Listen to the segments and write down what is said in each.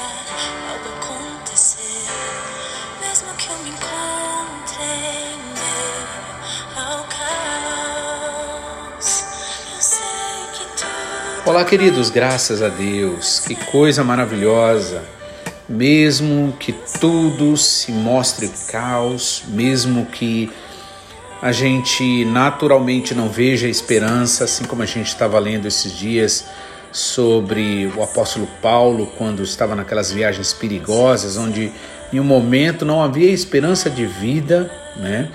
algo acontecer, mesmo que eu me encontre em meio ao caos. Eu sei que tudo. Olá, queridos, graças a Deus, que coisa maravilhosa. Mesmo que tudo se mostre caos, mesmo que a gente naturalmente não veja esperança, assim como a gente estava lendo esses dias sobre o apóstolo Paulo quando estava naquelas viagens perigosas, onde em um momento não havia esperança de vida, né?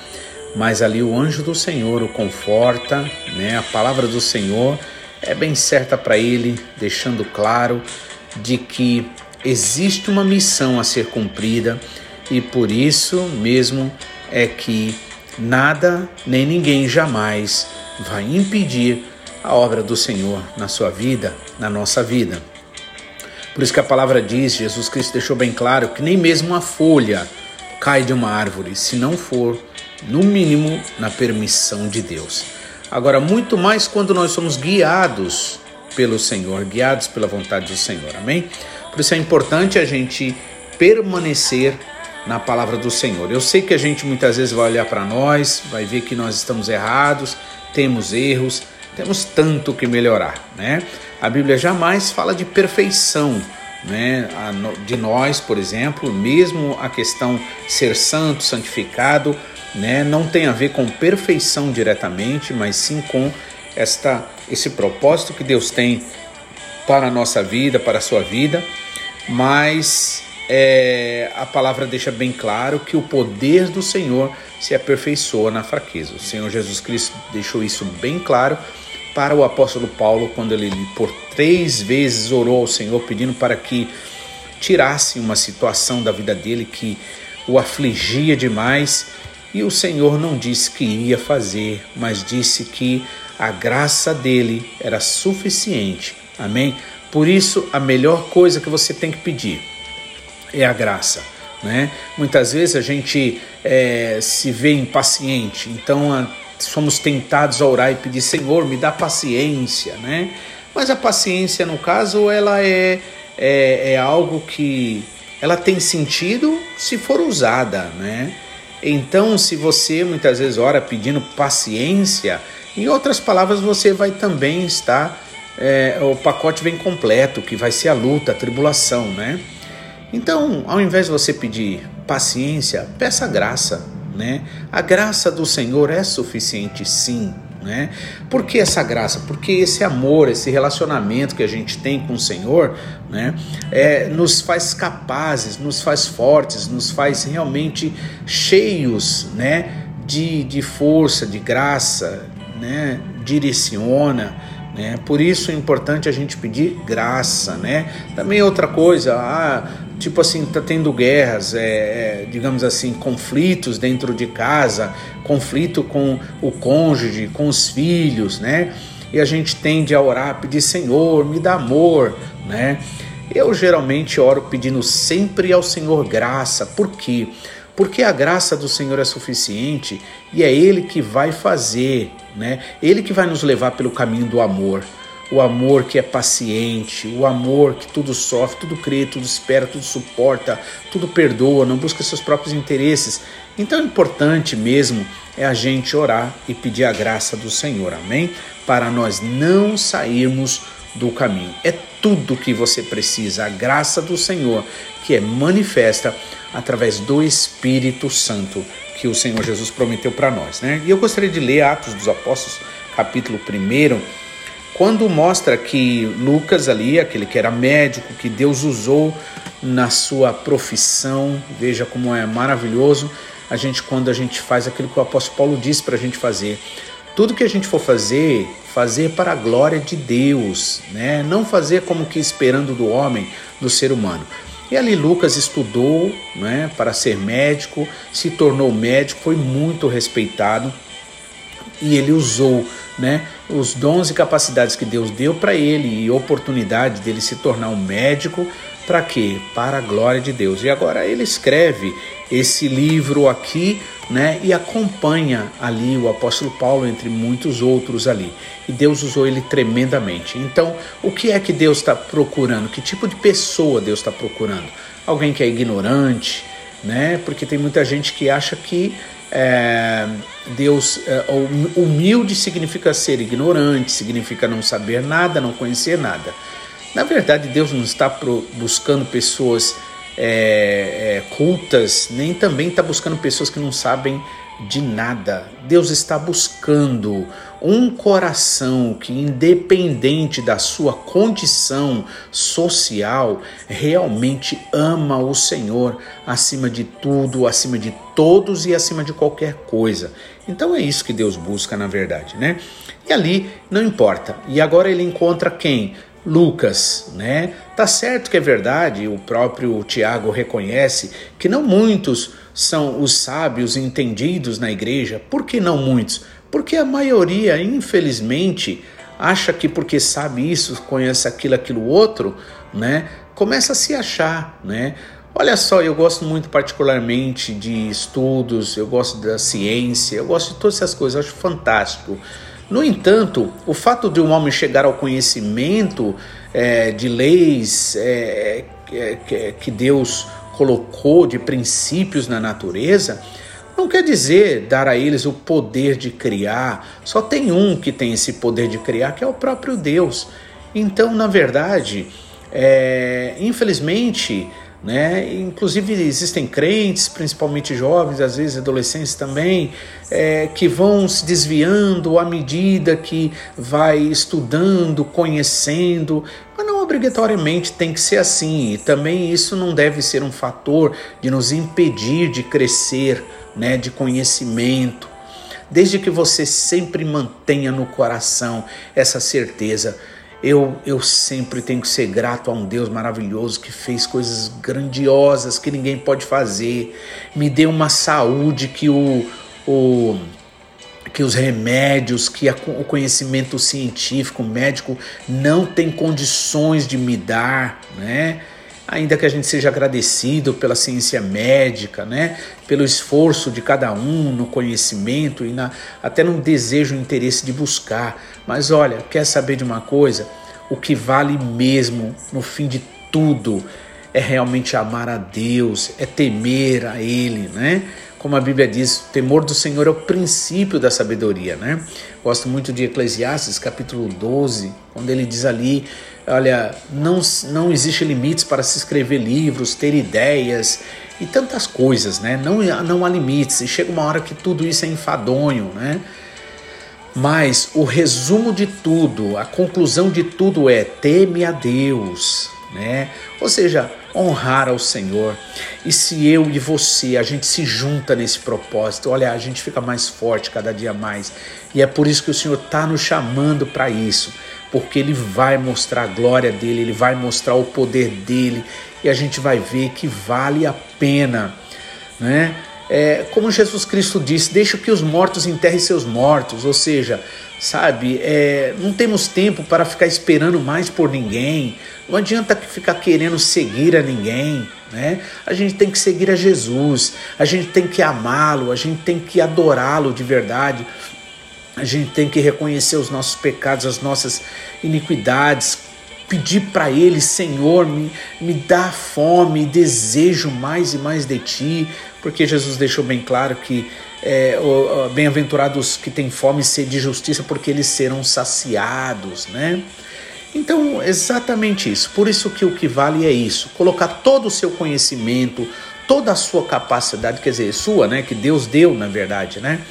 Mas ali o anjo do Senhor o conforta, né? A palavra do Senhor é bem certa para ele, deixando claro de que existe uma missão a ser cumprida e por isso mesmo é que nada nem ninguém jamais vai impedir a obra do Senhor na sua vida, na nossa vida. Por isso que a palavra diz, Jesus Cristo deixou bem claro que nem mesmo uma folha cai de uma árvore se não for, no mínimo, na permissão de Deus. Agora, muito mais quando nós somos guiados pelo Senhor, guiados pela vontade do Senhor, amém? Por isso é importante a gente permanecer na palavra do Senhor. Eu sei que a gente muitas vezes vai olhar para nós, vai ver que nós estamos errados, temos erros, temos tanto que melhorar, né? A Bíblia jamais fala de perfeição, né? De nós, por exemplo, mesmo a questão ser santo, santificado, né? Não tem a ver com perfeição diretamente, mas sim com esta esse propósito que Deus tem para a nossa vida, para a sua vida, mas é, a palavra deixa bem claro que o poder do Senhor se aperfeiçoa na fraqueza. O Senhor Jesus Cristo deixou isso bem claro para o apóstolo Paulo quando ele por três vezes orou ao Senhor pedindo para que tirasse uma situação da vida dele que o afligia demais e o Senhor não disse que iria fazer, mas disse que a graça dele era suficiente. Amém? Por isso, a melhor coisa que você tem que pedir é a graça. Né? Muitas vezes a gente é, se vê impaciente, então somos tentados a orar e pedir, Senhor, me dá paciência, né? Mas a paciência, no caso, ela é, é, é algo que ela tem sentido se for usada, né? Então, se você muitas vezes ora pedindo paciência, em outras palavras, você vai também estar, é, o pacote vem completo, que vai ser a luta, a tribulação, né? Então, ao invés de você pedir paciência, peça graça, né? A graça do Senhor é suficiente, sim. Né? Por que essa graça? Porque esse amor, esse relacionamento que a gente tem com o Senhor, né, é, nos faz capazes, nos faz fortes, nos faz realmente cheios, né, de, de força, de graça, né, direciona, né? Por isso é importante a gente pedir graça, né? Também outra coisa, ah, tipo assim, tá tendo guerras, é, é, digamos assim, conflitos dentro de casa, conflito com o cônjuge, com os filhos, né? E a gente tende a orar, pedir Senhor, me dá amor, né? Eu geralmente oro pedindo sempre ao Senhor graça, por quê? Porque a graça do Senhor é suficiente e é Ele que vai fazer, né? Ele que vai nos levar pelo caminho do amor o amor que é paciente, o amor que tudo sofre, tudo crê, tudo espera, tudo suporta, tudo perdoa, não busca seus próprios interesses. Então, o importante mesmo é a gente orar e pedir a graça do Senhor, amém? Para nós não sairmos do caminho. É tudo que você precisa, a graça do Senhor, que é manifesta através do Espírito Santo que o Senhor Jesus prometeu para nós, né? E eu gostaria de ler Atos dos Apóstolos, capítulo 1 quando mostra que Lucas ali, aquele que era médico, que Deus usou na sua profissão, veja como é maravilhoso a gente quando a gente faz aquilo que o apóstolo Paulo disse para a gente fazer. Tudo que a gente for fazer, fazer para a glória de Deus, né? Não fazer como que esperando do homem, do ser humano. E ali Lucas estudou, né, para ser médico, se tornou médico, foi muito respeitado e ele usou né, os dons e capacidades que Deus deu para ele e oportunidade dele se tornar um médico, para quê? Para a glória de Deus. E agora ele escreve esse livro aqui né, e acompanha ali o apóstolo Paulo, entre muitos outros ali. E Deus usou ele tremendamente. Então, o que é que Deus está procurando? Que tipo de pessoa Deus está procurando? Alguém que é ignorante, né? Porque tem muita gente que acha que é, Deus é, humilde significa ser ignorante, significa não saber nada, não conhecer nada. Na verdade, Deus não está buscando pessoas é, é, cultas, nem também está buscando pessoas que não sabem de nada. Deus está buscando um coração que, independente da sua condição social, realmente ama o Senhor acima de tudo, acima de todos e acima de qualquer coisa. Então é isso que Deus busca, na verdade, né? E ali não importa. E agora ele encontra quem? Lucas, né? Tá certo que é verdade, o próprio Tiago reconhece que não muitos são os sábios entendidos na igreja. Por que não muitos? Porque a maioria, infelizmente, acha que porque sabe isso, conhece aquilo, aquilo outro, né? Começa a se achar, né? Olha só, eu gosto muito particularmente de estudos, eu gosto da ciência, eu gosto de todas essas coisas, acho fantástico. No entanto, o fato de um homem chegar ao conhecimento é, de leis é, é, que Deus colocou, de princípios na natureza, não quer dizer dar a eles o poder de criar. Só tem um que tem esse poder de criar, que é o próprio Deus. Então, na verdade, é, infelizmente, né? Inclusive existem crentes, principalmente jovens, às vezes adolescentes também, é, que vão se desviando à medida que vai estudando, conhecendo, mas não obrigatoriamente tem que ser assim. E também isso não deve ser um fator de nos impedir de crescer, né? De conhecimento. Desde que você sempre mantenha no coração essa certeza eu, eu sempre tenho que ser grato a um Deus maravilhoso que fez coisas grandiosas que ninguém pode fazer, me deu uma saúde que o, o que os remédios, que a, o conhecimento científico, médico não tem condições de me dar, né? Ainda que a gente seja agradecido pela ciência médica, né? Pelo esforço de cada um no conhecimento e na, até no desejo e interesse de buscar. Mas olha, quer saber de uma coisa? O que vale mesmo no fim de tudo é realmente amar a Deus, é temer a Ele, né? Como a Bíblia diz, o temor do Senhor é o princípio da sabedoria, né? Gosto muito de Eclesiastes, capítulo 12, quando ele diz ali, olha, não, não existe limites para se escrever livros, ter ideias e tantas coisas, né? Não, não há limites, e chega uma hora que tudo isso é enfadonho, né? Mas o resumo de tudo, a conclusão de tudo é teme a Deus, né? Ou seja, honrar ao Senhor. E se eu e você a gente se junta nesse propósito, olha, a gente fica mais forte cada dia mais. E é por isso que o Senhor está nos chamando para isso, porque Ele vai mostrar a glória dele, Ele vai mostrar o poder dele, e a gente vai ver que vale a pena, né? É, como Jesus Cristo disse, deixa que os mortos enterrem seus mortos, ou seja, sabe, é, não temos tempo para ficar esperando mais por ninguém, não adianta ficar querendo seguir a ninguém, né? A gente tem que seguir a Jesus, a gente tem que amá-lo, a gente tem que adorá-lo de verdade, a gente tem que reconhecer os nossos pecados, as nossas iniquidades, pedir para Ele, Senhor, me, me dá fome, desejo mais e mais de Ti, porque Jesus deixou bem claro que é, bem-aventurados que têm fome e sede de justiça, porque eles serão saciados, né? Então, exatamente isso. Por isso que o que vale é isso: colocar todo o seu conhecimento, toda a sua capacidade, quer dizer, sua, né? Que Deus deu, na verdade, né?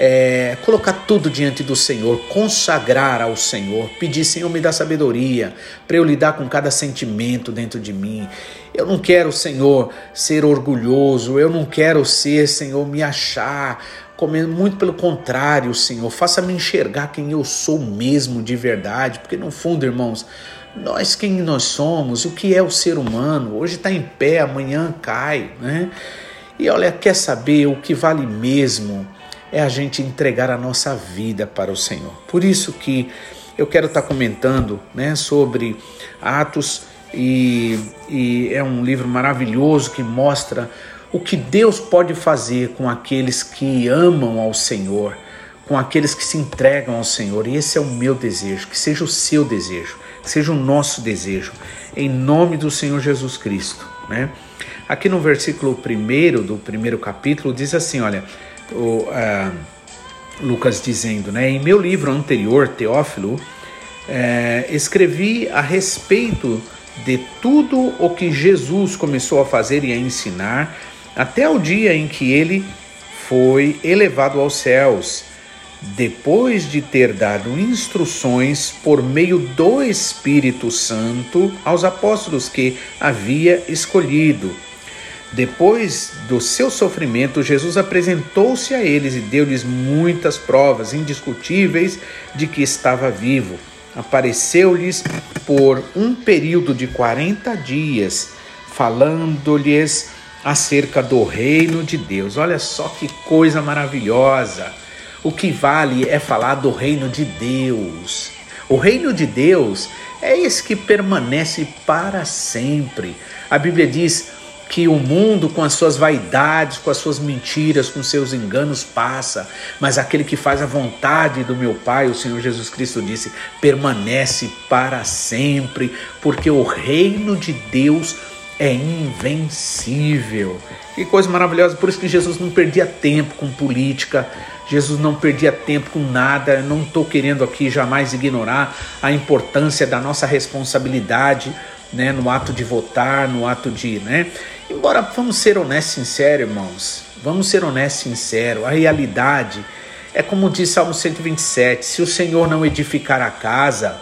é, colocar tudo diante do Senhor, consagrar ao Senhor, pedir, Senhor, me dá sabedoria para eu lidar com cada sentimento dentro de mim. Eu não quero, Senhor, ser orgulhoso, eu não quero ser, Senhor, me achar. Muito pelo contrário, Senhor, faça-me enxergar quem eu sou mesmo de verdade, porque no fundo, irmãos, nós quem nós somos, o que é o ser humano, hoje está em pé, amanhã cai, né? E olha, quer saber o que vale mesmo? é a gente entregar a nossa vida para o Senhor. Por isso que eu quero estar comentando né, sobre Atos e, e é um livro maravilhoso que mostra o que Deus pode fazer com aqueles que amam ao Senhor, com aqueles que se entregam ao Senhor. E esse é o meu desejo, que seja o seu desejo, que seja o nosso desejo, em nome do Senhor Jesus Cristo. Né? Aqui no versículo 1 do primeiro capítulo diz assim: olha, o, uh, Lucas dizendo, né? Em meu livro anterior, Teófilo, é, escrevi a respeito de tudo o que Jesus começou a fazer e a ensinar até o dia em que ele foi elevado aos céus, depois de ter dado instruções por meio do Espírito Santo aos apóstolos que havia escolhido. Depois do seu sofrimento, Jesus apresentou-se a eles e deu-lhes muitas provas indiscutíveis de que estava vivo. Apareceu-lhes por um período de 40 dias, falando-lhes acerca do reino de Deus. Olha só que coisa maravilhosa! O que vale é falar do reino de Deus. O reino de Deus é esse que permanece para sempre. A Bíblia diz: que o mundo, com as suas vaidades, com as suas mentiras, com seus enganos, passa, mas aquele que faz a vontade do meu Pai, o Senhor Jesus Cristo disse, permanece para sempre, porque o reino de Deus é invencível. Que coisa maravilhosa, por isso que Jesus não perdia tempo com política, Jesus não perdia tempo com nada. Eu não estou querendo aqui jamais ignorar a importância da nossa responsabilidade né, no ato de votar, no ato de, né? Embora vamos ser honestos e sinceros, irmãos, vamos ser honestos e sinceros, a realidade é como diz Salmo 127: se o Senhor não edificar a casa,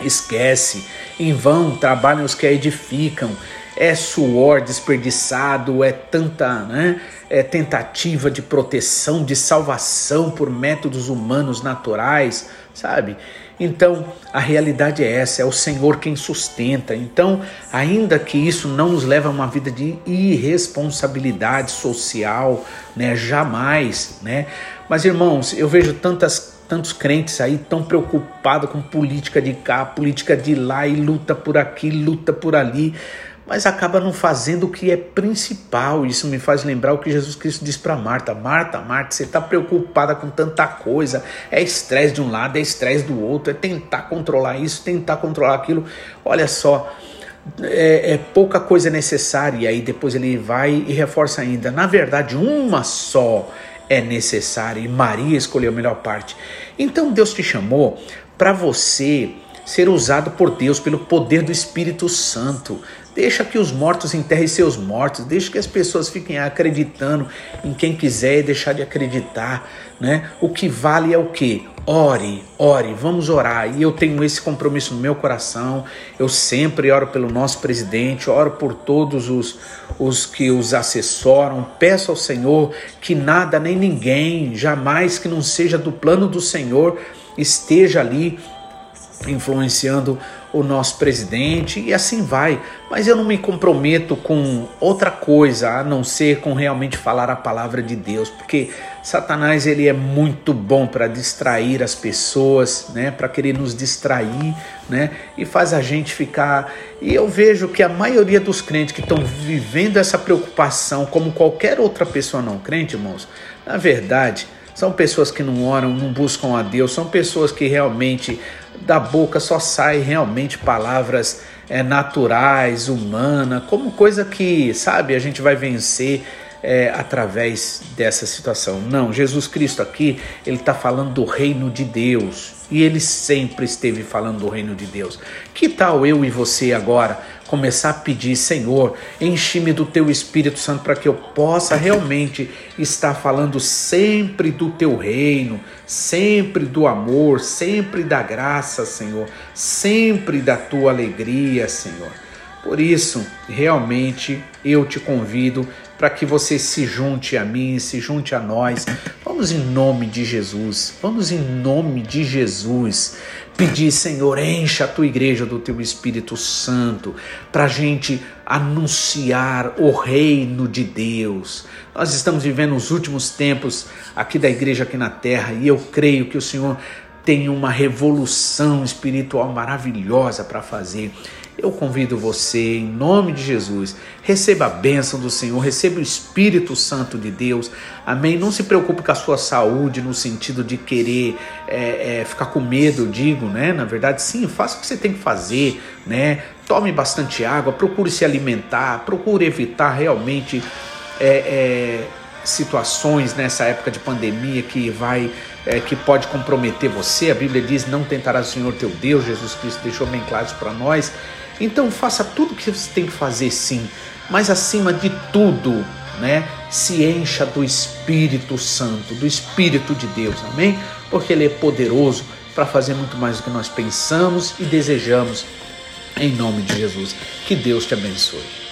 esquece, em vão trabalham os que a edificam, é suor desperdiçado, é tanta né, é tentativa de proteção, de salvação por métodos humanos naturais, sabe? Então, a realidade é essa, é o Senhor quem sustenta. Então, ainda que isso não nos leve a uma vida de irresponsabilidade social, né, jamais, né? Mas irmãos, eu vejo tantas tantos crentes aí tão preocupados com política de cá, política de lá e luta por aqui, luta por ali mas acaba não fazendo o que é principal. Isso me faz lembrar o que Jesus Cristo disse para Marta: Marta, Marta, você está preocupada com tanta coisa, é estresse de um lado, é estresse do outro, é tentar controlar isso, tentar controlar aquilo. Olha só. É, é, pouca coisa necessária, e aí depois ele vai e reforça ainda. Na verdade, uma só é necessária, e Maria escolheu a melhor parte. Então Deus te chamou para você ser usado por Deus pelo poder do Espírito Santo. Deixa que os mortos enterrem seus mortos, deixa que as pessoas fiquem acreditando em quem quiser e deixar de acreditar, né? O que vale é o que? Ore, ore, vamos orar. E eu tenho esse compromisso no meu coração. Eu sempre oro pelo nosso presidente, oro por todos os, os que os assessoram. Peço ao Senhor que nada nem ninguém, jamais que não seja do plano do Senhor, esteja ali influenciando o nosso presidente e assim vai. Mas eu não me comprometo com outra coisa a não ser com realmente falar a palavra de Deus, porque Satanás ele é muito bom para distrair as pessoas, né, para querer nos distrair, né, e faz a gente ficar. E eu vejo que a maioria dos crentes que estão vivendo essa preocupação, como qualquer outra pessoa não crente, irmãos, na verdade são pessoas que não oram, não buscam a Deus, são pessoas que realmente da boca só saem realmente palavras é, naturais, humanas, como coisa que, sabe, a gente vai vencer é, através dessa situação. Não, Jesus Cristo aqui, ele está falando do reino de Deus e ele sempre esteve falando do reino de Deus. Que tal eu e você agora começar a pedir, Senhor, enche-me do teu Espírito Santo para que eu possa realmente estar falando sempre do teu reino, sempre do amor, sempre da graça, Senhor, sempre da tua alegria, Senhor. Por isso, realmente eu te convido para que você se junte a mim, se junte a nós. Vamos em nome de Jesus, vamos em nome de Jesus pedir, Senhor, encha a tua igreja do teu Espírito Santo, para a gente anunciar o reino de Deus. Nós estamos vivendo os últimos tempos aqui da igreja aqui na terra e eu creio que o Senhor tem uma revolução espiritual maravilhosa para fazer. Eu convido você, em nome de Jesus, receba a bênção do Senhor, receba o Espírito Santo de Deus, amém? Não se preocupe com a sua saúde no sentido de querer é, é, ficar com medo, eu digo, né? Na verdade, sim, faça o que você tem que fazer, né? Tome bastante água, procure se alimentar, procure evitar realmente é, é situações nessa época de pandemia que vai é, que pode comprometer você. A Bíblia diz: não tentará o Senhor teu Deus. Jesus Cristo deixou bem claro isso para nós. Então faça tudo o que você tem que fazer, sim, mas acima de tudo, né? Se encha do Espírito Santo, do Espírito de Deus, amém? Porque Ele é poderoso para fazer muito mais do que nós pensamos e desejamos. Em nome de Jesus. Que Deus te abençoe.